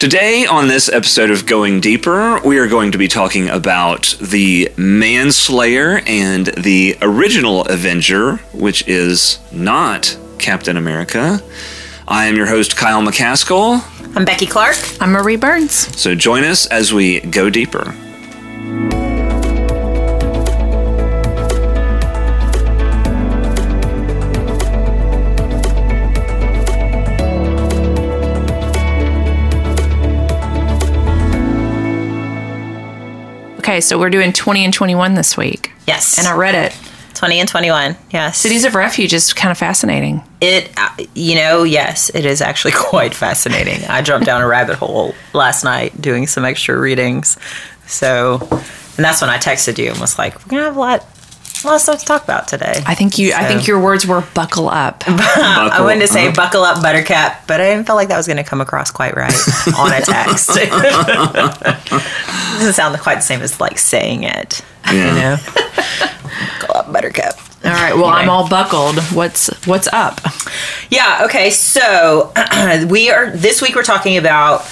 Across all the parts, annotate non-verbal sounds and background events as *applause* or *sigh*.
Today, on this episode of Going Deeper, we are going to be talking about the Manslayer and the original Avenger, which is not Captain America. I am your host, Kyle McCaskill. I'm Becky Clark. I'm Marie Burns. So join us as we go deeper. Okay, so we're doing 20 and 21 this week. Yes. And I read it. 20 and 21. Yes. Cities of Refuge is kind of fascinating. It, uh, you know, yes, it is actually *laughs* quite fascinating. I jumped down a rabbit hole last night doing some extra readings. So, and that's when I texted you and was like, we're going to have a lot, lot of stuff to talk about today. I think you I think your words were buckle up. *laughs* I Buckle- wanted to say uh-huh. buckle up, buttercup, but I didn't feel like that was going to come across quite right *laughs* on a text. *laughs* doesn't sound quite the same as like saying it. You Yeah. know? buckle up, buttercup. All right, well, I'm all buckled. What's what's up? Yeah. Okay. So *clears throat* we are this week. We're talking about.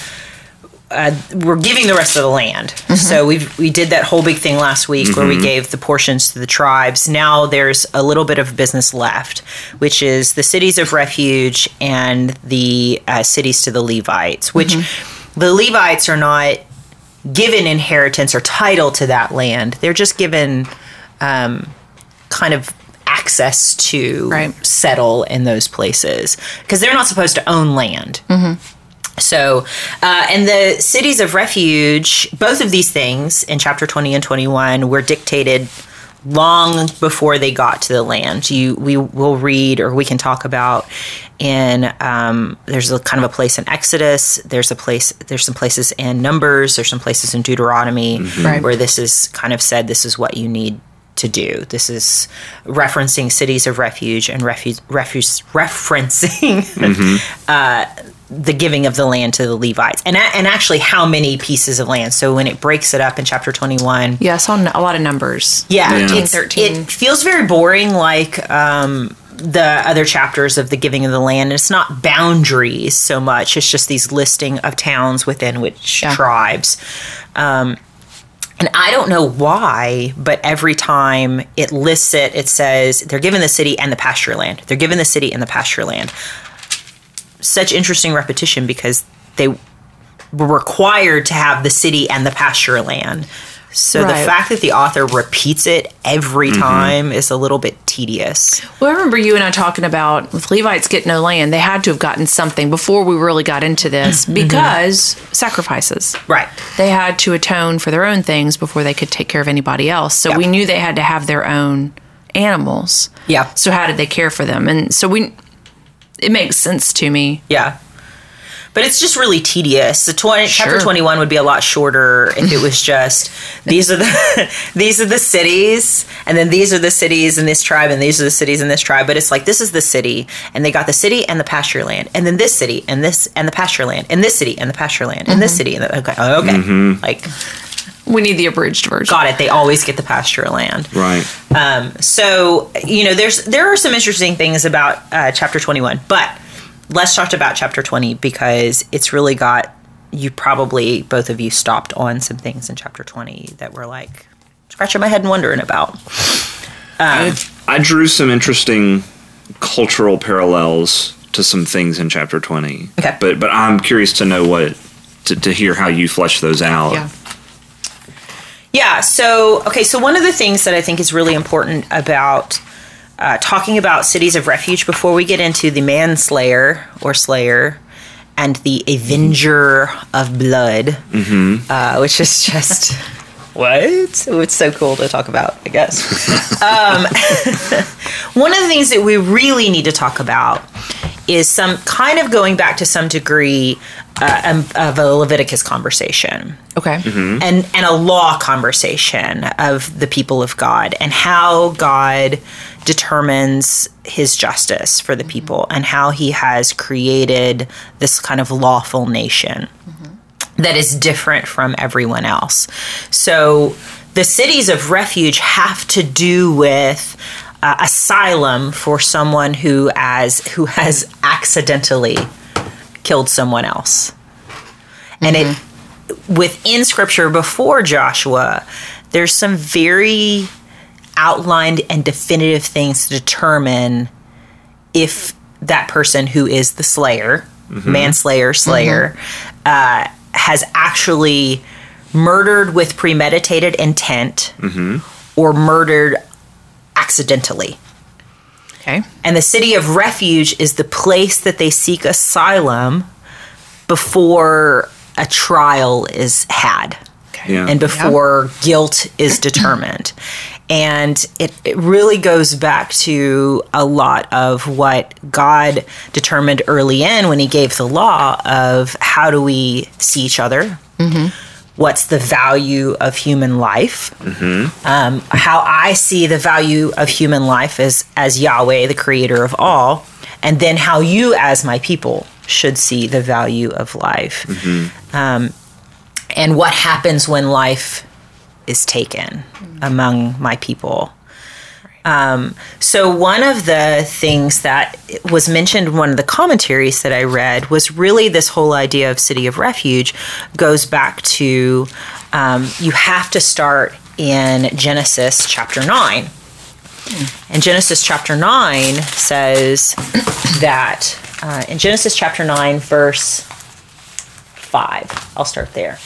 Uh, we're giving the rest of the land. So we we did that whole big thing last week where we gave the portions to the tribes. Now there's a little bit of business left, which is the cities of refuge and the uh, cities to the Levites. Which the Levites are not given inheritance or title to that land. They're just given um, kind of access to Right. settle in those places because they're not supposed to own land. So, uh, and the cities of refuge, both of these things in chapter 20 and 21 were dictated long before they got to the land. You, we will read or we can talk about in, um, there's a kind of a place in Exodus. There's a place, there's some places in Numbers. There's some places in Deuteronomy Right. where this is kind of said, this is what you need to do. This is referencing cities of refuge and refuge, refuge referencing *laughs* uh, the giving of the land to the Levites, and and actually how many pieces of land. So when it breaks it up in chapter twenty one, Yeah, I saw n- a lot of numbers. yeah, Yeah. it's- It feels very boring, like um, the other chapters of the giving of the land. It's not boundaries so much; it's just these listing of towns within which Yeah. tribes. Um, and I don't know why, but every time it lists it, it says they're given the city and the pasture land. They're given the city and the pasture land. Such interesting repetition because they were required to have the city and the pasture land. So the fact that the author repeats it every mm-hmm. time is a little bit tedious. Well, I remember you and I talking about with Levites get no land, they had to have gotten something before we really got into this mm-hmm. because sacrifices. Right. They had to atone for their own things before they could take care of anybody else. So Yeah. we knew they had to have their own animals. Yeah. So how did they care for them? And so we it makes sense to me. Yeah. But it's just really tedious. The 20, chapter 21 would be a lot shorter if it was just *laughs* these are the *laughs* these are the cities and then these are the cities in this tribe and these are the cities in this tribe but it's like this is the city and they got the city and the pasture land and then this city and this and the pasture land and this city and the pasture land and this mm-hmm. city and the, okay okay mm-hmm. like We need the abridged version. got it they always get the pasture land Right. so you know there's there are some interesting things about uh, chapter 21 but let's talk about chapter 20 because it's really got you probably both of you stopped on some things in chapter 20 that were like scratching my head and wondering about I, I drew some interesting cultural parallels to some things in chapter 20. Okay. But but I'm curious to know what to, to hear how you flesh those out. Yeah. Yeah. So, okay. So, one of the things that I think is really important about uh, talking about cities of refuge before we get into the manslayer or slayer and the avenger of blood, uh, which is just. *laughs* What? It's so cool to talk about, I guess. um, *laughs* one of the things that we really need to talk about is some kind of going back to some degree uh, um, of a Leviticus conversation Okay. and and a law conversation of the people of God and how God determines his justice for the people and how he has created this kind of lawful nation that is different from everyone else. So the cities of refuge have to do with uh, asylum for someone who as who has accidentally killed someone else. And it within scripture before Joshua, there's some very outlined and definitive things to determine if that person who is the slayer, manslayer, slayer, uh, has actually murdered with premeditated intent or murdered accidentally. Okay. And the city of refuge is the place that they seek asylum before a trial is had Okay. Yeah. and before guilt is determined. *clears throat* And it, it really goes back to a lot of what God determined early in when He gave the law of how do we see each other? Mm-hmm. What's the value of human life? Mm-hmm. Um, how I see the value of human life as, as Yahweh, the creator of all, and then how you, as my people, should see the value of life mm-hmm. um, and what happens when life is taken among my people. Um, so, one of the things that was mentioned in one of the commentaries that I read was really this whole idea of city of refuge goes back to um, you have to start in Genesis chapter 9. And Genesis chapter 9 says *clears throat* that uh, in Genesis chapter 9, verse 5, I'll start there.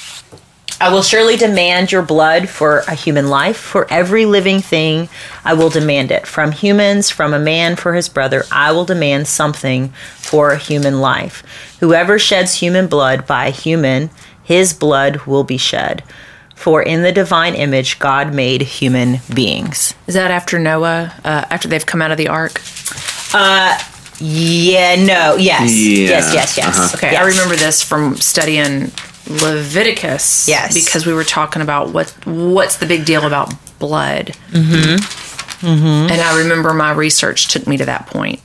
I will surely demand your blood for a human life. For every living thing, I will demand it. From humans, from a man for his brother, I will demand something for a human life. Whoever sheds human blood by a human, his blood will be shed. For in the divine image, God made human beings. Is that after Noah? Uh, after they've come out of the ark? Uh, yeah, no, yes. Yeah, Yes, yes, yes. uh-huh. Okay, Yes. I remember this from studying Leviticus. Yes. because we were talking about what what's the big deal about blood. Mm-hmm. Mm-hmm. And I remember my research took me to that point.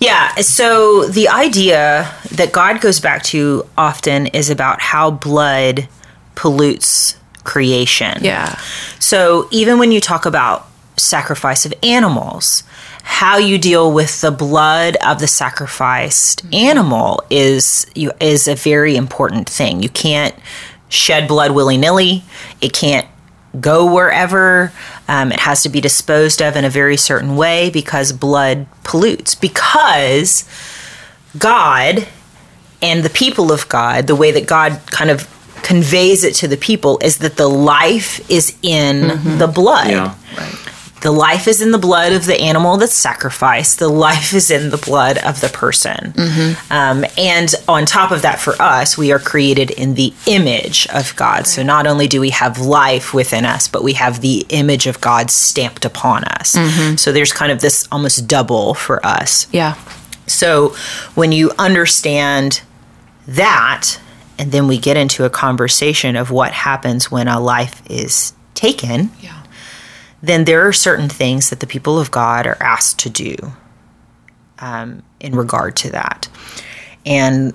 Yeah, so the idea that God goes back to often is about how blood pollutes creation. Yeah, So even when you talk about sacrifice of animals, how you deal with the blood of the sacrificed animal is you is a very important thing. You can't shed blood willy nilly. It can't go wherever. Um, it has to be disposed of in a very certain way because blood pollutes. Because God and the people of God, the way that God kind of conveys it to the people is that the life is in the blood. Yeah. The life is in the blood of the animal that's sacrificed. The life is in the blood of the person. Um, and on top of that, for us, we are created in the image of God. So not only do we have life within us, but we have the image of God stamped upon us. So there's kind of this almost double for us. yeah, So when you understand that, and then we get into a conversation of what happens when a life is taken, yeah, then there are certain things that the people of God are asked to do um, in regard to that. And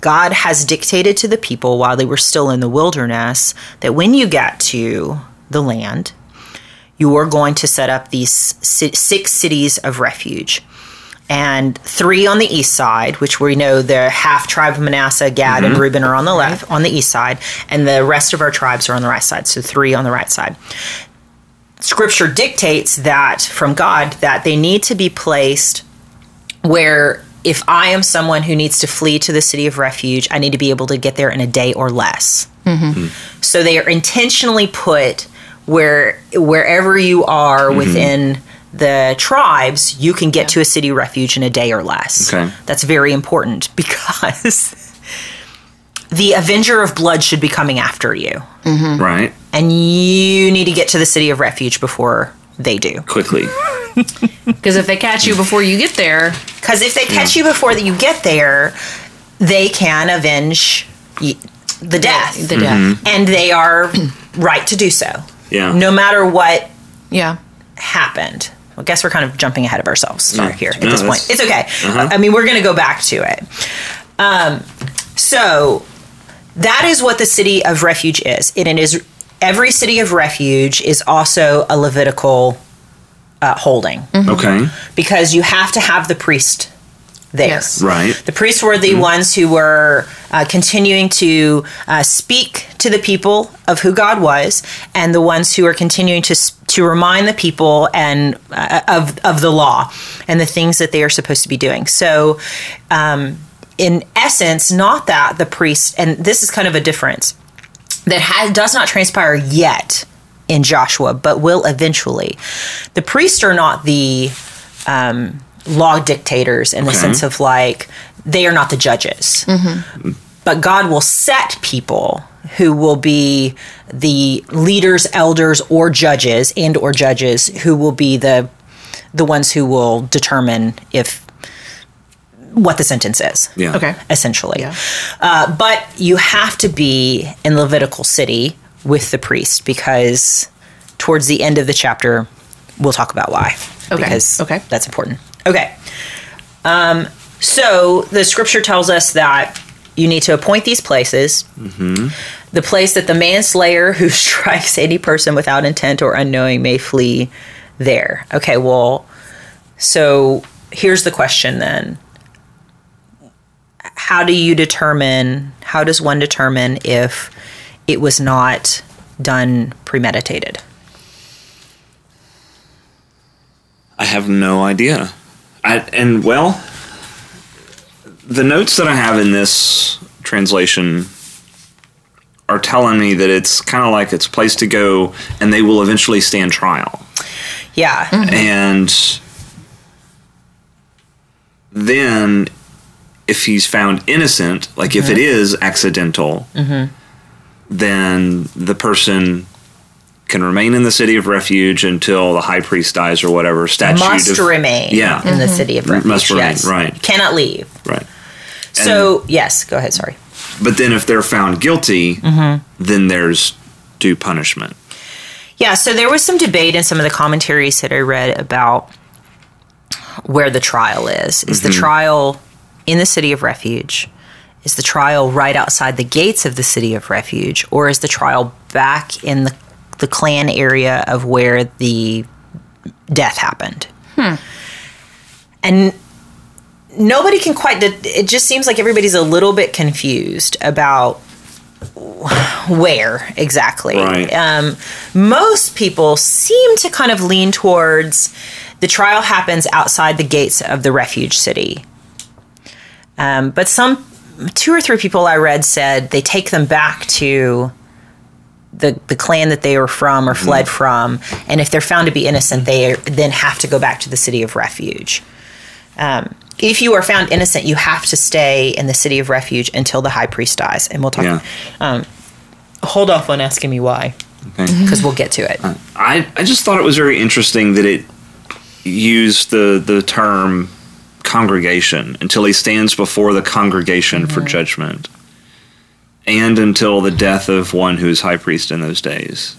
God has dictated to the people while they were still in the wilderness that when you get to the land, you are going to set up these six cities of refuge. And three on the east side, which we know the half tribe of Manasseh, Gad, and Reuben are on the left, on the east side, and the rest of our tribes are on the right side. So three on the right side scripture dictates that from God that they need to be placed where if I am someone who needs to flee to the city of refuge, I need to be able to get there in a day or less. Mm-hmm. Hmm. So they are intentionally put where wherever you are mm-hmm. within the tribes, you can get to a city refuge in a day or less. Okay. That's very important *laughs* because the avenger of blood should be coming after you mm-hmm. Right. And you need to get to the city of refuge before they do. Quickly. *laughs* because if they catch you before you get there, Because if they catch you before that you get there, they can avenge y- the death, the death. and they are right to do so, Yeah. no matter what Yeah, happened. I guess we're kind of jumping ahead of ourselves sorry, No, here at no, this point. It's okay. I mean, we're going to go back to it. Um, so that is what the city of refuge is. And it is every city of refuge is also a Levitical uh, holding Okay. because you have to have the priest there. Yes. Right. The priests were the ones who were uh, continuing to uh, speak to the people of who God was, and the ones who are continuing to s- to remind the people and uh, of of the law and the things that they are supposed to be doing. So, um, in essence, not that the priest, and this is kind of a difference that has, does not transpire yet in Joshua, but will eventually. The priests are not the um, law dictators in the Okay. sense of like they are not the judges, but God will set people who will be the leaders, elders, or judges, and or judges who will be the the ones who will determine if what the sentence is Yeah. Okay. essentially. Yeah. Uh, but you have to be in Levitical city with the priest because towards the end of the chapter, we'll talk about why. Okay. Because Okay. that's important. Okay. Um, so the scripture tells us that you need to appoint these places. The place that the manslayer who *laughs* strikes any person without intent or unknowing may flee there. Okay, well, so here's the question then how do you determine how does one determine if it was not done premeditated I have no idea. I, and well, the notes that I have in this translation are telling me that it's kind of like it's a place to go and they will eventually stand trial. yeah And then if he's found innocent, like if it mm-hmm. is accidental, mm-hmm. then the person can remain in the city of refuge until the high priest dies or whatever statute must of, remain Yeah. in the mm-hmm. city of refuge Must remain, yes. right. cannot leave right. so yes go ahead sorry But then if they're found guilty, then there's due punishment. Yeah, so there was some debate in some of the commentaries that I read about where the trial is. Is the trial in the city of refuge? Is the trial right outside the gates of the city of refuge? Or is the trial back in the, the clan area of where the death happened? Hmm. And nobody can quite, it just seems like everybody's a little bit confused about where exactly. Right. Um, most people seem to kind of lean towards the trial happens outside the gates of the refuge city. Um, but some two or three people I read said they take them back to the the clan that they were from or fled from, and if they're found to be innocent, they then have to go back to the city of refuge. Um, if you are found innocent, you have to stay in the city of refuge until the high priest dies, and we'll talk. Yeah. Hold off on asking me why, Okay. because we'll get to it. I, I just thought it was very interesting that it used the, the term congregation until he stands before the congregation for judgment and until the death of one who is high priest in those days.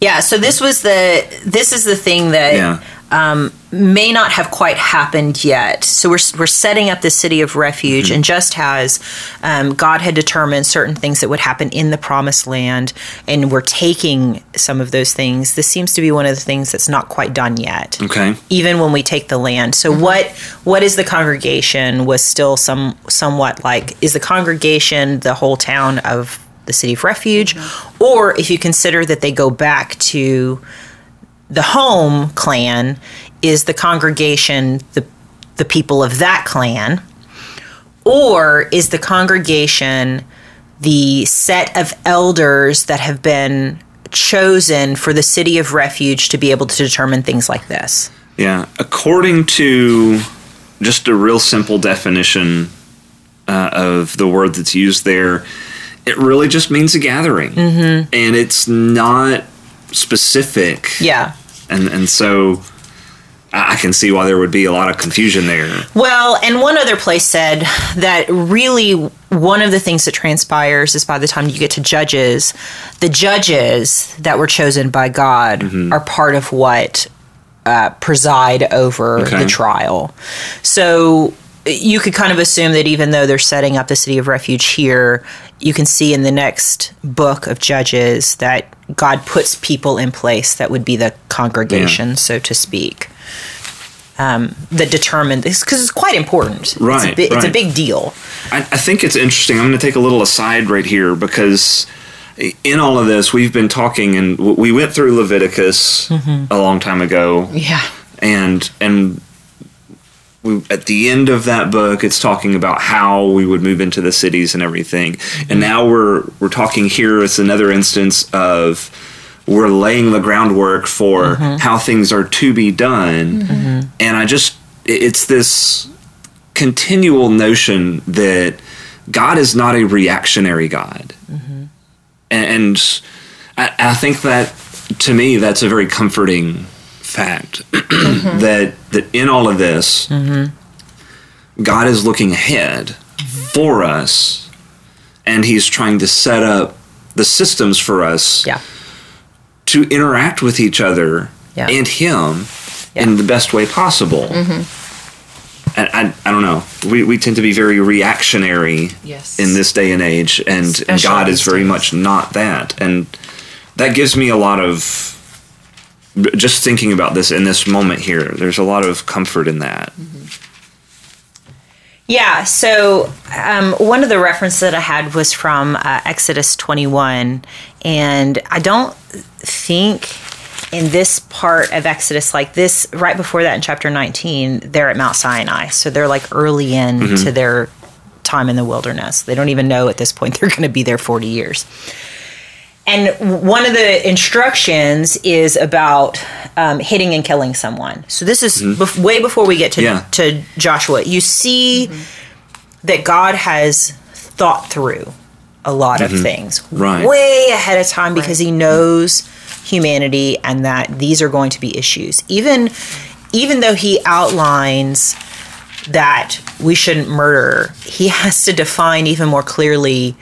Yeah, so this was the this is the thing that Yeah. Um, may not have quite happened yet. So we're we're setting up the city of refuge, mm-hmm. and just as um, God had determined certain things that would happen in the promised land, and we're taking some of those things. This seems to be one of the things that's not quite done yet. Okay. Even when we take the land, so mm-hmm. what what is the congregation was still some somewhat like is the congregation the whole town of the city of refuge, mm-hmm. or if you consider that they go back to the home clan is the congregation the the people of that clan or is the congregation the set of elders that have been chosen for the city of refuge to be able to determine things like this Yeah. According to just a real simple definition uh, of the word that's used there, it really just means a gathering. Mm-hmm. And it's not specific. yeah And, and so I can see why there would be a lot of confusion there. Well, and one other place said that really one of the things that transpires is by the time you get to judges, the judges that were chosen by God Mm-hmm. are part of what uh, preside over Okay. the trial. So you could kind of assume that even though they're setting up the city of refuge here, you can see in the next book of Judges that God puts people in place that would be the congregation, so to speak. um, that determine this because it's quite important. It's a, Right, it's a big deal. I, I think it's interesting. I'm going to take a little aside right here because in all of this, we've been talking, and we went through Leviticus a long time ago, Yeah. and and we, at the end of that book, it's talking about how we would move into the cities and everything. And mm-hmm. now we're we're talking here. It's another instance of we're laying the groundwork for mm-hmm. how things are to be done. Mm-hmm. And I just it's this continual notion that God is not a reactionary God, and I, I think that to me that's a very comforting fact *clears throat* that that in all of this, mm-hmm. God is looking ahead for us, and He's trying to set up the systems for us Yeah. to interact with each other Yeah. and Him Yeah. in the best way possible. Mm-hmm. And I, I don't know. We, we tend to be very reactionary Yes. in this day and age, and, and God is very days. much not that. And that gives me a lot of just thinking about this in this moment here. There's a lot of comfort in that. Yeah, so um, one of the references that I had was from uh, Exodus 21, and I don't think in this part of Exodus, like this, right before that in chapter 19, they're at Mount Sinai. So they're like early into their time in the wilderness. They don't even know at this point *laughs* they're going to be there 40 years. And one of the instructions is about um, hitting and killing someone. So this is mm-hmm. bef- way before we get to, Yeah. to Joshua. You see mm-hmm. that God has thought through a lot of mm-hmm. things Right. way ahead of time because He knows humanity and that these are going to be issues. Even even though He outlines that we shouldn't murder, He has to define even more clearly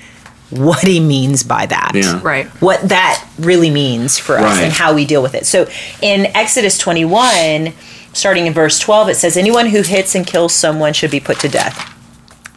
what He means by that Yeah. Right. what that really means for us Right. and how we deal with it. So in Exodus 21, starting in verse 12, it says, Anyone who hits and kills someone should be put to death.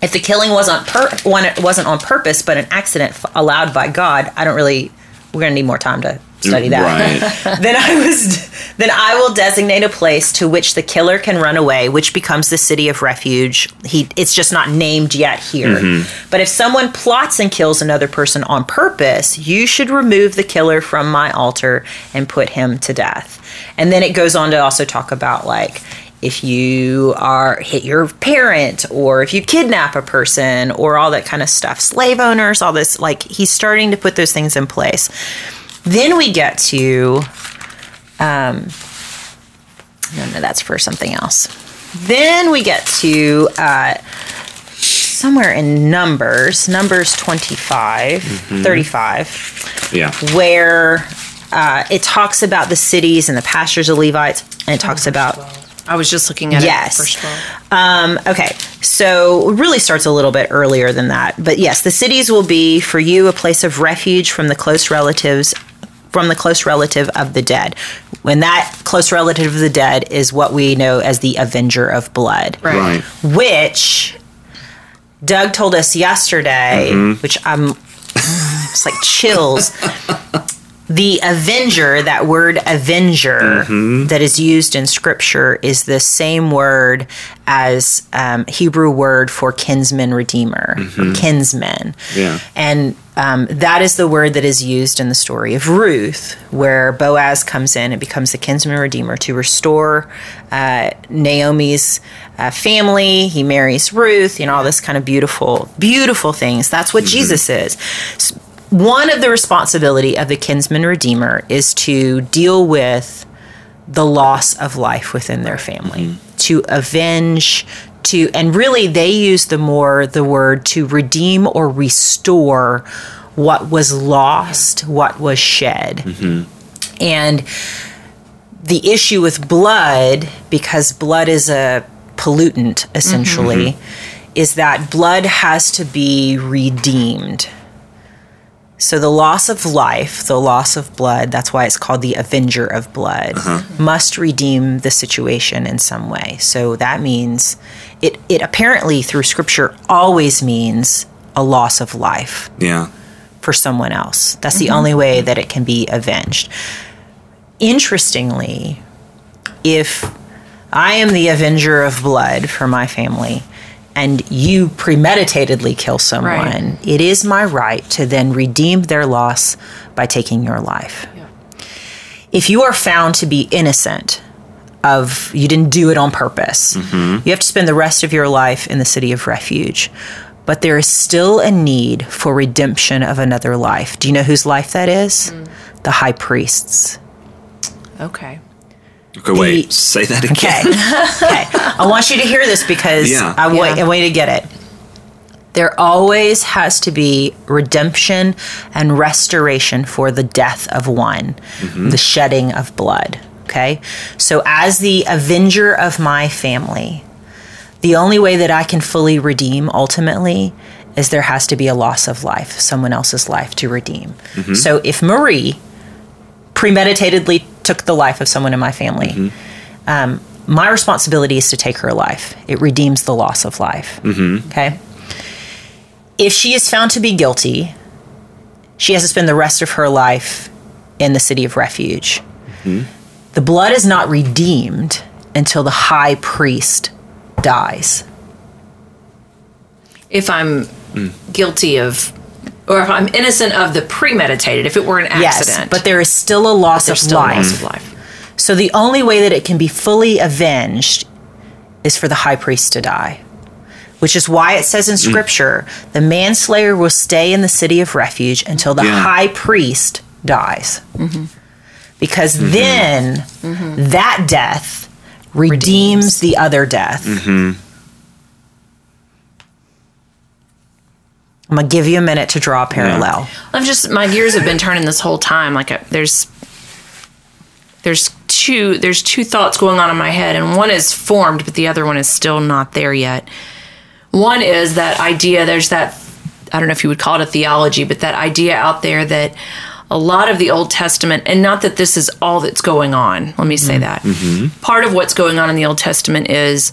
If the killing wasn't per- one it wasn't on purpose, but an accident f- allowed by God, I don't really. We're gonna need more time to study that. Right. *laughs* then I was then I will designate a place to which the killer can run away, which becomes the city of refuge. He it's just not named yet here. Mm-hmm. But if someone plots and kills another person on purpose, you should remove the killer from my altar and put him to death. And then it goes on to also talk about like if you are hit your parent or if you kidnap a person or all that kind of stuff slave owners all this like he's starting to put those things in place then we get to um no no that's for something else then we get to uh somewhere in numbers numbers 25 35 Yeah. where uh, it talks about the cities and the pastures of levites and it talks about I was just looking at Yes. it. Verse 12. um, okay, so it really starts a little bit earlier than that. But yes, the cities will be for you a place of refuge from the close relatives, from the close relative of the dead. When that close relative of the dead is what we know as the avenger of blood, Right. Right. which Doug told us yesterday, Mm-hmm. which I'm it's like chills. The avenger, that word avenger Mm-hmm. that is used in scripture, is the same word as um, Hebrew word for kinsman redeemer, or kinsman. Mm-hmm. Yeah. And um, that is the word that is used in the story of Ruth, where Boaz comes in and becomes the kinsman redeemer to restore uh, Naomi's uh, family. He marries Ruth, you know, all this kind of beautiful, beautiful things. That's what Jesus is. One of the responsibility of the kinsman redeemer is to deal with the loss of life within their family, to avenge, to, and really they use the more the word to redeem or restore what was lost, what was shed. Mm-hmm. And the issue with blood, because blood is a pollutant essentially, mm-hmm. is that blood has to be redeemed. So the loss of life, the loss of blood, that's why it's called the avenger of blood, uh-huh. must redeem the situation in some way. So that means it it apparently through scripture always means a loss of life Yeah. for someone else. That's the mm-hmm. only way that it can be avenged. Interestingly, if I am the avenger of blood for my family, and you premeditatedly kill someone, Right. it is my right to then redeem their loss by taking your life. If you are found to be innocent of you didn't do it on purpose, mm-hmm. you have to spend the rest of your life in the city of refuge. But there is still a need for redemption of another life. Do you know whose life that is? Mm. The high priest's. Okay. Okay, wait. The- say that again. Okay. *laughs* okay. I want you to hear this because Yeah. I, wait, Yeah. I want you to get it. There always has to be redemption and restoration for the death of one, mm-hmm. the shedding of blood. Okay? So, as the avenger of my family, the only way that I can fully redeem ultimately is there has to be a loss of life, someone else's life to redeem. Mm-hmm. So, if Marie premeditatedly took the life of someone in my family, mm-hmm. um, my responsibility is to take her life. It redeems the loss of life. Mm-hmm. Okay? If she is found to be guilty, she has to spend the rest of her life in the city of refuge. Mm-hmm. The blood is not redeemed until the high priest dies. If I'm mm. guilty of, or if I'm innocent of the premeditated, if it were an accident, Yes, but there is still a loss there's of still life. loss of life. So the only way that it can be fully avenged is for the high priest to die. Which is why it says in mm. scripture, the manslayer will stay in the city of refuge until the Yeah. high priest dies. Mm-hmm. Because mm-hmm. then mm-hmm. that death redeems, the other death. I'm going to give you a minute to draw a parallel. I've just my gears have been turning this whole time. Like there's there's two there's two thoughts going on in my head, and one is formed, but the other one is still not there yet. One is that idea. There's that I don't know if you would call it a theology, but that idea out there that a lot of the Old Testament, and not that this is all that's going on. Let me say mm-hmm. that mm-hmm. part of what's going on in the Old Testament is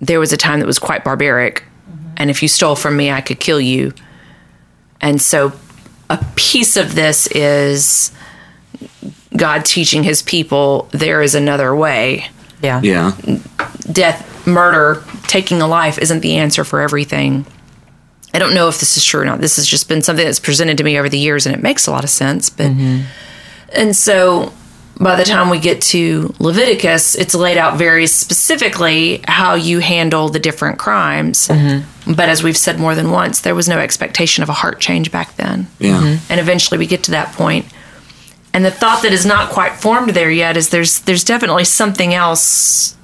there was a time that was quite barbaric, and if you stole from me, I could kill you. And so a piece of this is God teaching his people there is another way. Yeah. Yeah. Death, murder, taking a life isn't the answer for everything. I don't know if this is true or not. This has just been something that's presented to me over the years and it makes a lot of sense. But mm-hmm. and so by the time we get to Leviticus, it's laid out very specifically how you handle the different crimes. Mm-hmm. But as we've said more than once, there was no expectation of a heart change back then. Yeah. Mm-hmm. And eventually we get to that point. And the thought that is not quite formed there yet is there's there's definitely something else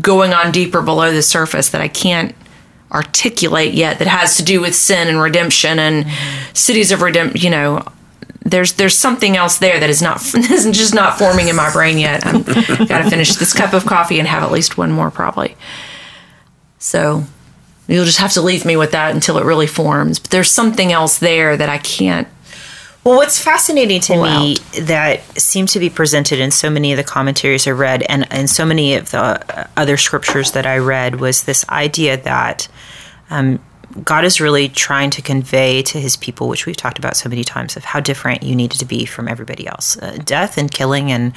going on deeper below the surface that I can't articulate yet that has to do with sin and redemption and mm-hmm. cities of redemption, you know, there's there's something else there that is not *laughs* isn't just not forming in my brain yet. I'm *laughs* got to finish this cup of coffee and have at least one more probably. So you'll just have to leave me with that until it really forms. But there's something else there that I can't. Well, what's fascinating to me out. that seems to be presented in so many of the commentaries I read and, and so many of the uh, other scriptures that I read was this idea that um, God is really trying to convey to his people, which we've talked about so many times, of how different you needed to be from everybody else. Uh, death and killing and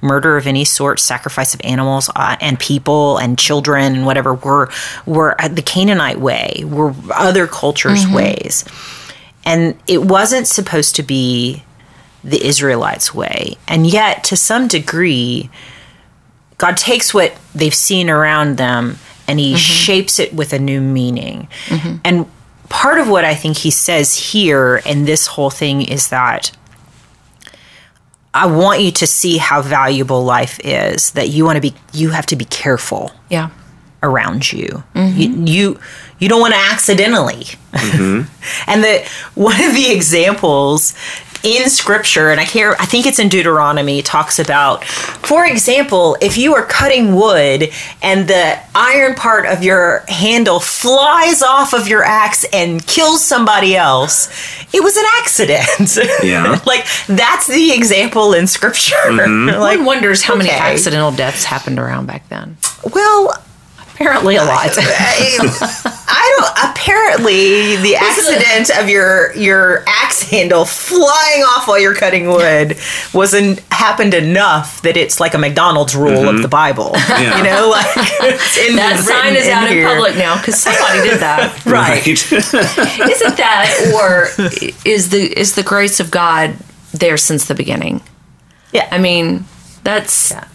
murder of any sort, sacrifice of animals uh, and people and children and whatever were, were the Canaanite way, were other cultures' ways. And it wasn't supposed to be the Israelites' way. And yet, to some degree, God takes what they've seen around them and he mm-hmm. shapes it with a new meaning. And part of what I think he says here in this whole thing is that I want you to see how valuable life is, that you want to be, you have to be careful Yeah. around you. Mm-hmm. You, you you don't want to accidentally. Mm-hmm. *laughs* and the one of the examples in scripture and I can't I think it's in Deuteronomy talks about for example if you are cutting wood and the iron part of your handle flies off of your axe and kills somebody else it was an accident *laughs* Yeah. like that's the example in scripture mm-hmm. *laughs* like One wonders how many accidental deaths happened around back then. well Apparently a lot. *laughs* I don't. Apparently, the accident of your your axe handle flying off while you're cutting wood wasn't happened enough that it's like a McDonald's rule of mm-hmm. the Bible. Yeah. You know, like that sign written is out in here. public now because somebody did that. *laughs* right? *laughs* Isn't that or is the is the grace of God there since the beginning? Yeah, I mean, that's Yeah.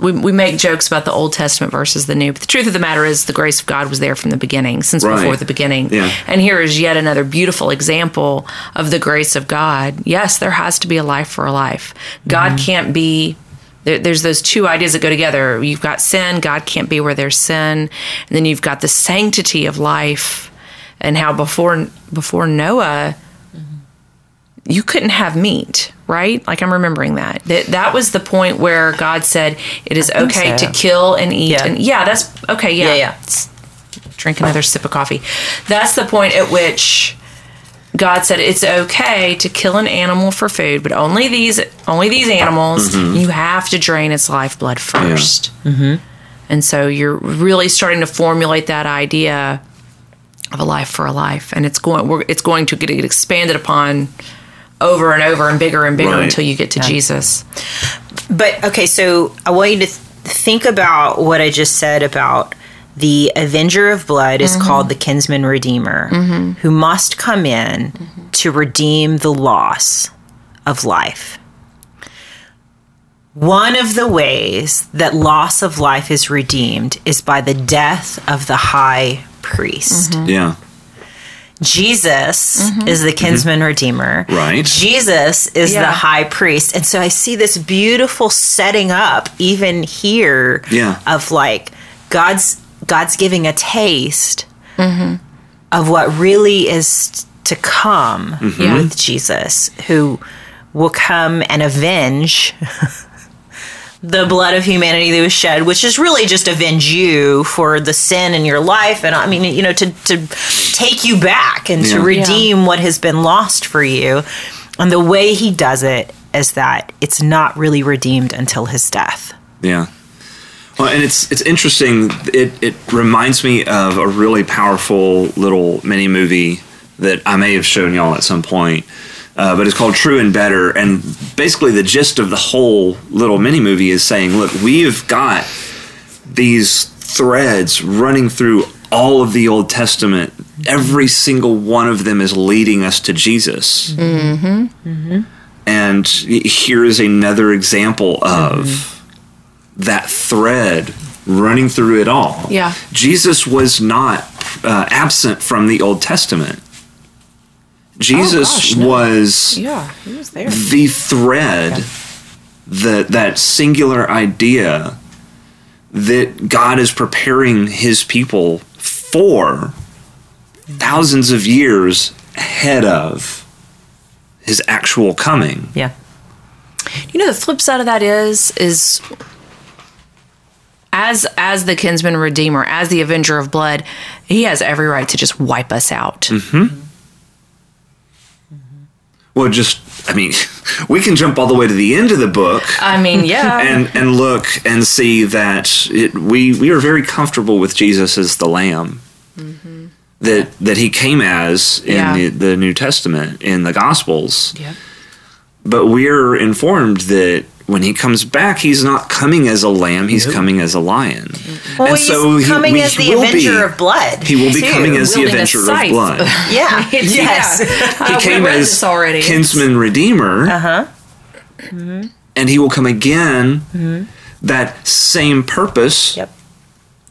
We, we make jokes about the Old Testament versus the New, but the truth of the matter is the grace of God was there from the beginning, since Right. before the beginning. Yeah. And here is yet another beautiful example of the grace of God. Yes, there has to be a life for a life. God mm-hmm. can't be. There's those two ideas that go together. You've got sin. God can't be where there's sin, and then you've got the sanctity of life, and how before before Noah, you couldn't have meat, right? Like I'm remembering that. That that was the point where God said it is okay so. to kill and eat. Yeah. And yeah, that's okay. Yeah, Yeah, yeah. Drink another sip of coffee. That's the point at which God said it's okay to kill an animal for food, but only these only these animals. You have to drain its lifeblood 1st Mm-hmm. And so you're really starting to formulate that idea of a life for a life, and it's going we're, it's going to get expanded upon over and over and bigger and bigger Right. until you get to Jesus. But okay, so I want you to th- think about what I just said about the Avenger of Blood is mm-hmm. called the Kinsman Redeemer, mm-hmm. who must come in mm-hmm. to redeem the loss of life. One of the ways that loss of life is redeemed is by the death of the high priest. yeah. Jesus mm-hmm. is the mm-hmm. kinsman redeemer. Right. Jesus is Yeah. the high priest. And so I see this beautiful setting up even here Yeah. of like God's God's giving a taste mm-hmm. of what really is to come Yeah. with Jesus who will come and avenge *laughs* the blood of humanity that was shed, which is really just avenge you for the sin in your life, and I mean, you know, to to take you back and to Yeah. redeem what has been lost for you. And the way he does it is that it's not really redeemed until his death. Yeah. Well, and it's it's interesting. It it reminds me of a really powerful little mini movie that I may have shown y'all at some point. Uh, but it's called True and Better, and basically the gist of the whole little mini movie is saying, look, we've got these threads running through all of the Old Testament. Every single one of them is leading us to Jesus. And here is another example of that thread running through it all. Yeah. Jesus was not uh, absent from the Old Testament. Jesus oh, gosh, no. was Yeah, he was there. the thread, that that singular idea that God is preparing his people for thousands of years ahead of his actual coming. Yeah. You know, the flip side of that is is as as the kinsman redeemer, as the avenger of blood, he has every right to just wipe us out. Mm-hmm. Well, just I mean, *laughs* we can jump all the way to the end of the book I mean, yeah. *laughs* and and look and see that it, we we are very comfortable with Jesus as the Lamb mm-hmm. that that he came as in Yeah. the, the New Testament in the Gospels. Yep. But we're informed that when he comes back, he's not coming as a lamb; he's coming as a lion. Well, And he's so he- coming we- as the Avenger be- of Blood. He will be too. coming as the Avenger of. Blood. *laughs* *laughs* Yeah. yes. Yeah. *laughs* He Uh, came read as this already. kinsman redeemer. Uh huh. and he will come again that same purpose Yep.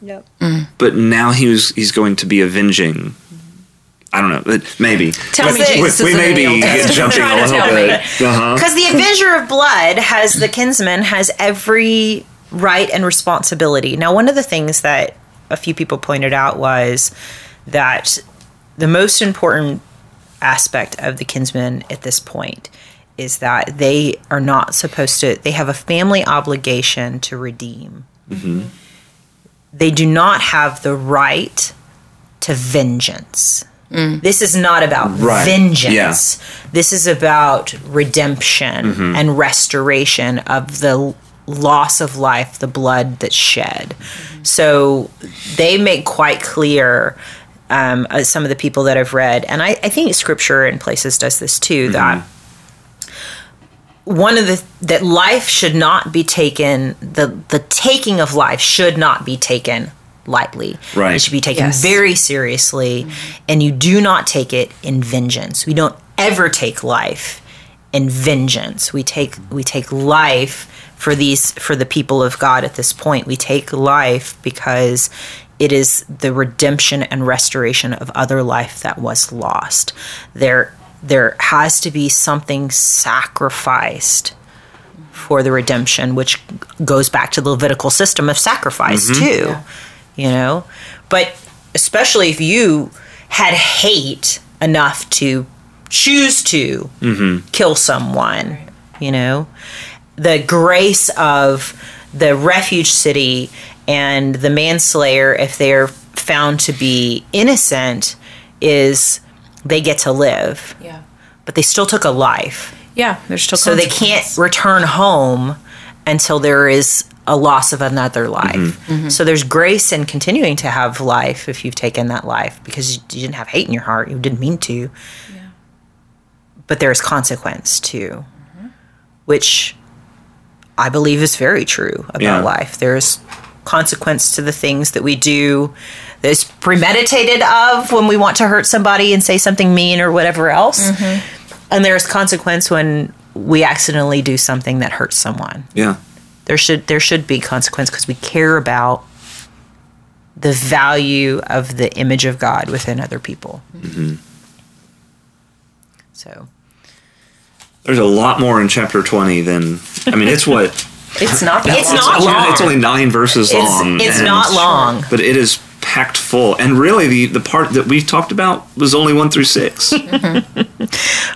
Yep. but now he was he's going to be avenging I don't know, but maybe. Tell me we, Jesus we isn't may be jumping a little bit. Uh-huh. Because the Avenger of Blood has the kinsman has every right and responsibility. Now, one of the things that a few people pointed out was that the most important aspect of the kinsman at this point is that they are not supposed to. They have a family obligation to redeem. They do not have the right to vengeance. This is not about Right. vengeance. Yeah. This is about redemption and restoration of the loss of life, the blood that's shed. So they make quite clear. Um, uh, some of the people that I've read, and I, I think Scripture in places does this too. That one of the that life should not be taken the the taking of life should not be taken lightly. Right. it should be taken Yes. very seriously and you do not take it in vengeance. We don't ever take life in vengeance. We take we take life for these for the people of god at this point. We take life because it is the redemption and restoration of other life that was lost. There there has to be something sacrificed for the redemption, which goes back to the Levitical system of sacrifice mm-hmm. too. You know, but especially if you had hate enough to choose to mm-hmm. kill someone, you know, the grace of the refuge city and the manslayer, if they're found to be innocent, is they get to live, Yeah. but they still took a life. Yeah. There's still so they can't return home until there is a loss of another mm-hmm. life. Mm-hmm. So there's grace in continuing to have life if you've taken that life because you didn't have hate in your heart, you didn't mean to. But there's consequence too, mm-hmm. which I believe is very true about Yeah. life. There's consequence to the things that we do that's premeditated of when we want to hurt somebody and say something mean or whatever else. And there's consequence when we accidentally do something that hurts someone. Yeah. There should there should be consequence because we care about the value of the image of God within other people. Mm-hmm. So There's a lot more in chapter 20 than. I mean, it's what. It's not that It's long. not long. It's only nine verses it's long. it's and- not long. But it is packed full. And really, the, the part that we talked about was only one through six. *laughs*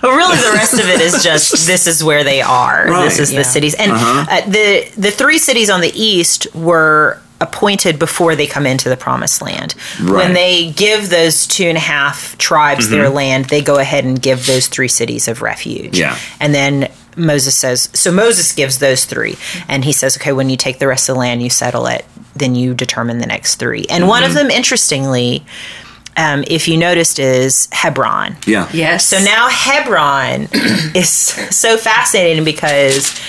But really, the rest of it is just this is where they are. Right. This is Yeah. the cities, and uh, the the three cities on the east were appointed before they come into the promised land. Right. When they give those two and a half tribes their land, they go ahead and give those three cities of refuge. Yeah. and then. Moses says, so Moses gives those three, and he says, okay, when you take the rest of the land, you settle it, then you determine the next three. And one of them, interestingly, um, if you noticed, is Hebron. Yeah. Yes. So now Hebron *clears throat* is so fascinating because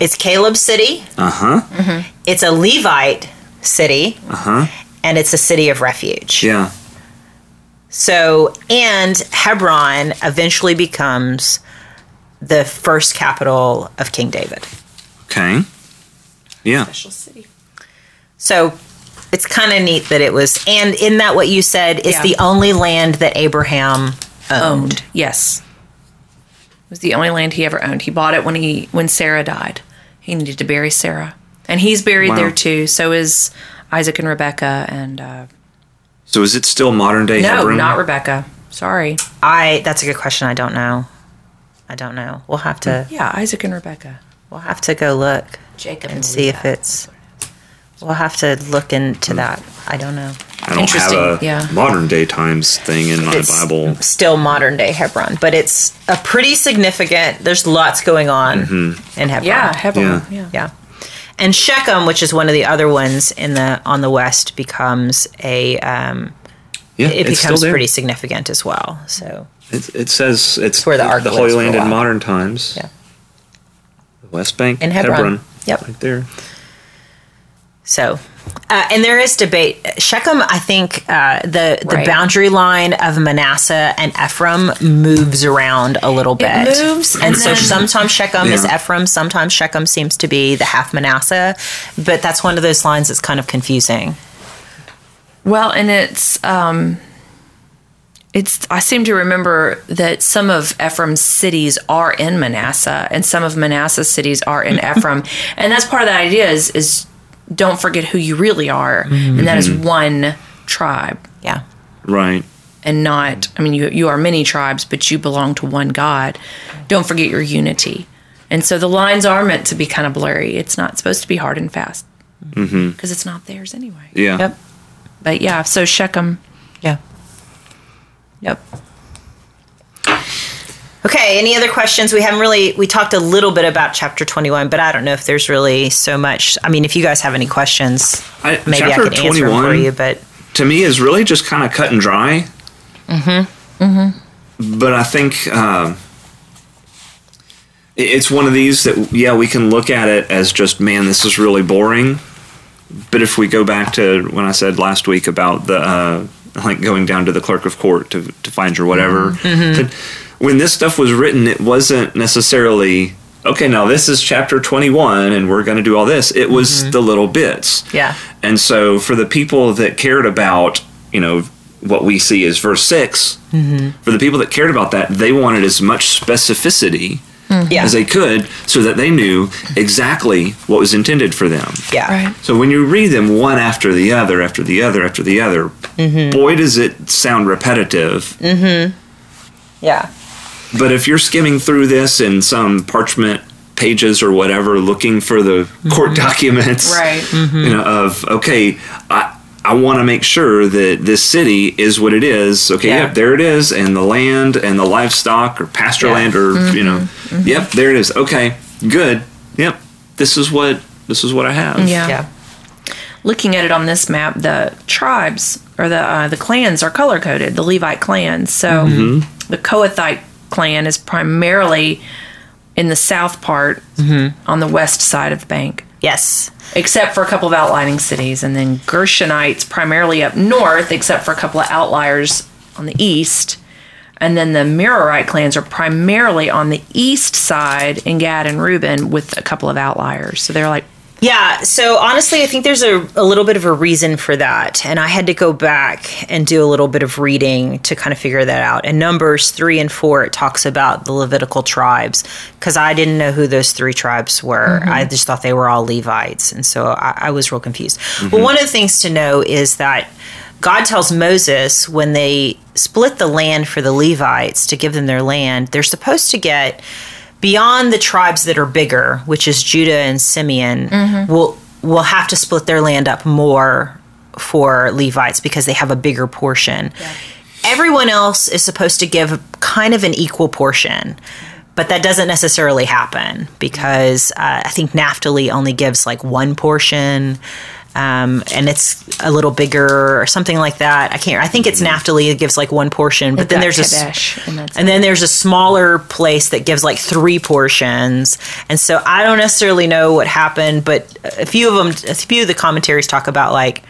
it's Caleb's city, Uh huh. it's a Levite city, Uh huh. and it's a city of refuge. Yeah. So, and Hebron eventually becomes the first capital of King David. Okay. Yeah. Special city. So it's kind of neat that it was, and in that what you said is Yeah. the only land that Abraham owned. Owned. Yes. It was the only land he ever owned. He bought it when he when Sarah died. He needed to bury Sarah, and he's buried Wow. there too. So is Isaac and Rebecca. And uh, So is it still modern day no, Hebron? not Rebecca. Sorry. I that's a good question. I don't know. I don't know. We'll have to Yeah, Isaac and Rebecca. we'll have to go look. Jacob and see if it's. We'll have to look into that. I don't know. I don't have Interesting, a yeah. modern day times thing in my It's Bible. still modern day Hebron, but it's a pretty significant. There's lots going on in Hebron. Yeah, Hebron. Yeah. Yeah. yeah. And Shechem, which is one of the other ones in the on the west, becomes a. Um, Yeah, it it's still becomes pretty significant as well. So It, it says it's where the Ark the Holy Land in modern times. Yeah. The West Bank, In Hebron. Yep. right there. So, uh, and there is debate. Shechem, I think, uh, the the Right. boundary line of Manasseh and Ephraim moves around a little bit. moves, and, and so sometimes Shechem is Ephraim, sometimes Shechem seems to be the half Manasseh, but that's one of those lines that's kind of confusing. Well, and it's um it's I seem to remember that some of Ephraim's cities are in Manasseh and some of Manasseh's cities are in *laughs* Ephraim. And that's part of the idea is is don't forget who you really are. And that is mm-hmm. one tribe Yeah, Right. and not I mean you you are many tribes, but you belong to one God. Don't forget your unity. And so the lines are meant to be kind of blurry. It's not supposed to be hard and fast. Mm-hmm. Because it's not theirs anyway. Yeah. Yep. But yeah, so Shechem yeah, yep. Okay, any other questions? We haven't really we talked a little bit about chapter 21, but I don't know if there's really so much. I mean, if you guys have any questions, I, maybe I can answer them for you, but to me is really just kind of cut and dry. Mm-hmm. Mm-hmm. But I think um, it's one of these that yeah we can look at it as just man this is really boring. But if we go back to when I said last week about the uh, like going down to the clerk of court to to find your whatever, mm-hmm. mm-hmm. that when this stuff was written, it wasn't necessarily. Okay, now this is chapter 21 and we're going to do all this. It was mm-hmm. the little bits. Yeah. And so for the people that cared about, you know, what we see as verse 6, for the people that cared about that, they wanted as much specificity yeah. as they could so that they knew exactly what was intended for them. yeah. Right. So when you read them one after the other, after the other, after the other, mm-hmm. boy, does it sound repetitive. Mm-hmm. Yeah. But if you're skimming through this in some parchment pages or whatever, looking for the court documents, Right. you know, of okay, I I want to make sure that this city is what it is. Okay, Yeah. yep, there it is, and the land and the livestock or pasture Yeah. land or you mm-hmm. know, mm-hmm. yep, there it is. Okay, good. Yep, this is what this is what I have. Yeah. Yeah. Looking at it on this map, the tribes or the uh, the clans are color coded. The Levite clans. So mm-hmm. the Kohathite clan is primarily in the south part on the west side of the bank. Yes. Except for a couple of outlining cities, and then Gershonites primarily up north, except for a couple of outliers on the east. And then the Merarite clans are primarily on the east side in Gad and Reuben with a couple of outliers. So they're like, Yeah, so honestly, I think there's a, a little bit of a reason for that. And I had to go back and do a little bit of reading to kind of figure that out. In Numbers 3 and 4, it talks about the Levitical tribes because I didn't know who those three tribes were. Mm-hmm. I just thought they were all Levites. And so I, I was real confused. Well, mm-hmm. one of the things to know is that God tells Moses when they split the land for the Levites to give them their land, they're supposed to get beyond the tribes that are bigger, which is Judah and Simeon, will will have to split their land up more for Levites because they have a bigger portion. Everyone else is supposed to give kind of an equal portion. But that doesn't necessarily happen because uh, I think Naphtali only gives like one portion, um, and it's a little bigger or something like that. I can't. I think it's Naphtali that gives like one portion, but then there's a and and then there's a smaller place that gives like three portions. And so I don't necessarily know what happened, but a few of them, a few of the commentaries talk about like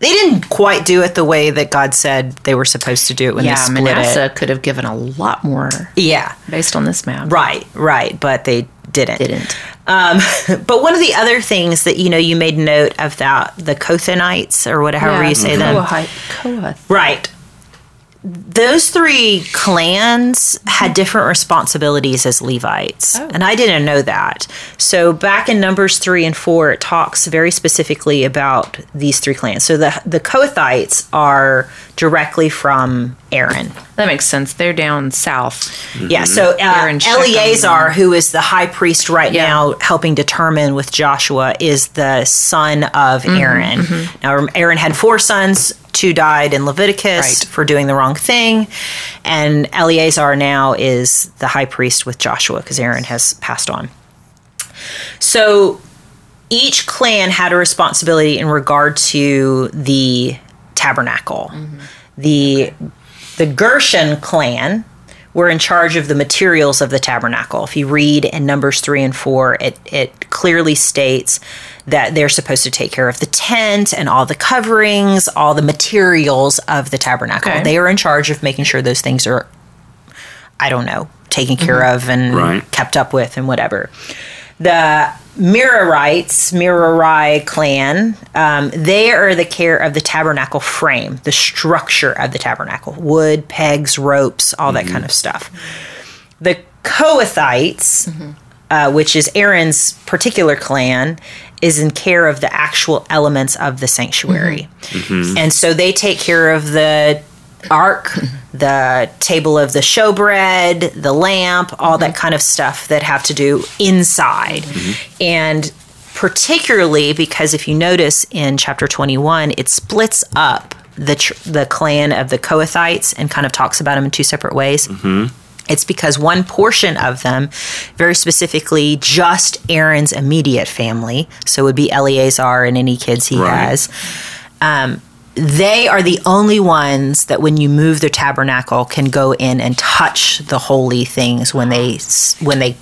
they didn't quite do it the way that God said they were supposed to do it when yeah, they split Manasseh it. could have given a lot more Yeah, based on this map. right, right, but they didn't. Didn't. Um, *laughs* But one of the other things that you know you made note of that the Kothanites or whatever you say them, Kohathite. Kohath. Right. Those three clans had different responsibilities as Levites. And I didn't know that. So back in Numbers 3 and 4, it talks very specifically about these three clans. So the, the Kohathites are directly from Aaron. That makes sense. They're down south. Yeah, so uh, They're in Shechem. Eleazar, who is the high priest right Yeah. now, helping determine with Joshua, is the son of Mm-hmm, Aaron. Now, Aaron had four sons. Two died in Leviticus Right. for doing the wrong thing, and Eleazar now is the high priest with Joshua because Aaron has passed on. So each clan had a responsibility in regard to the tabernacle. Mm-hmm. The the Gershon clan were in charge of the materials of the tabernacle. If you read in Numbers 3 and 4, it, it clearly states that they're supposed to take care of the tent and all the coverings, all the materials of the tabernacle. Okay. They are in charge of making sure those things are, I don't know, taken care mm-hmm. of and Right. kept up with and whatever. The Merarites, Merari clan, um, they are the care of the tabernacle frame, the structure of the tabernacle, wood, pegs, ropes, all that kind of stuff. The Kohathites, uh, which is Aaron's particular clan, is in care of the actual elements of the sanctuary. And so they take care of the ark, the table of the showbread, the lamp, all that kind of stuff that have to do inside. And particularly because if you notice in chapter 21, it splits up the tr- the clan of the Kohathites and kind of talks about them in two separate ways. It's because one portion of them, very specifically just Aaron's immediate family, so it would be Eleazar and any kids he Right. has, um, they are the only ones that when you move the tabernacle can go in and touch the holy things when they when they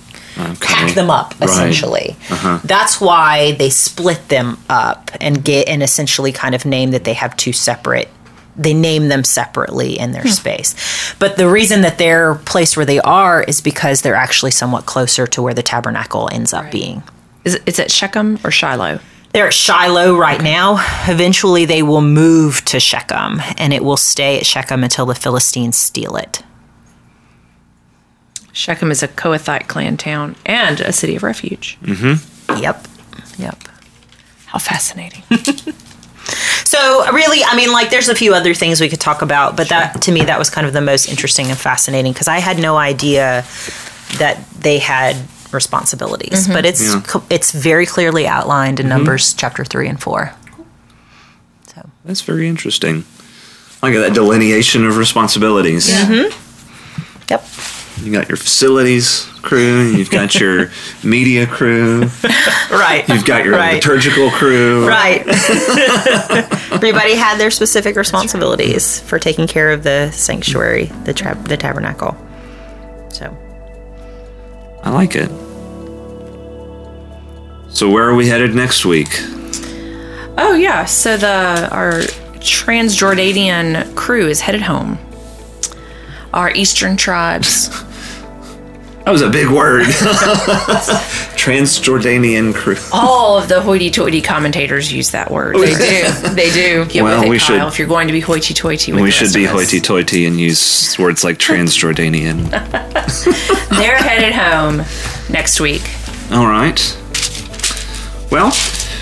pack them up Right. essentially. Uh-huh. That's why they split them up and get and essentially kind of name that they have two separate they name them separately in their hmm. space. But the reason that they're placed where they are is because they're actually somewhat closer to where the tabernacle ends up being. Is it, is it Shechem or Shiloh? They're at Shiloh right now. Eventually, they will move to Shechem, and it will stay at Shechem until the Philistines steal it. Shechem is a Kohathite clan town and a city of refuge. Mm-hmm. Yep. Yep. How fascinating. *laughs* So, really, I mean, like, there's a few other things we could talk about, but that, to me, that was kind of the most interesting and fascinating because I had no idea that they had responsibilities. Mm-hmm. But it's Yeah. co- it's very clearly outlined in mm-hmm. Numbers chapter three and four. So, That's very interesting. Like that delineation of responsibilities. Yeah. Mm-hmm. yep. You got your facilities crew, you've got your *laughs* media crew, Right. you've got your Right. liturgical crew. Right. *laughs* Everybody had their specific responsibilities for taking care of the sanctuary, the tra- the tabernacle. So, I like it. So where are we headed next week? oh yeah, so the our Transjordanian crew is headed home. Our eastern tribes. *laughs* That was a big word. *laughs* Transjordanian crew. All of the hoity-toity commentators use that word. They do. *laughs* They do. Get Well, with it, we Kyle. should- if you're going to be hoity-toity, with We the should rest be hoity-toity and use words like Transjordanian. *laughs* They're headed home next week. All right. Well,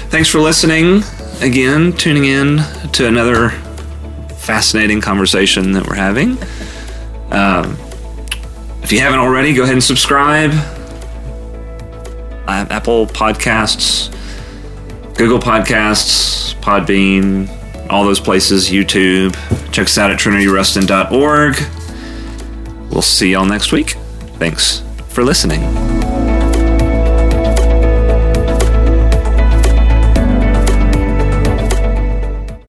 thanks for listening again, tuning in to another fascinating conversation that we're having. Um, if you haven't already, go ahead and subscribe. I have Apple Podcasts, Google Podcasts, Podbean, all those places, YouTube. Check us out at trinityrustin.org. We'll see y'all next week. Thanks for listening.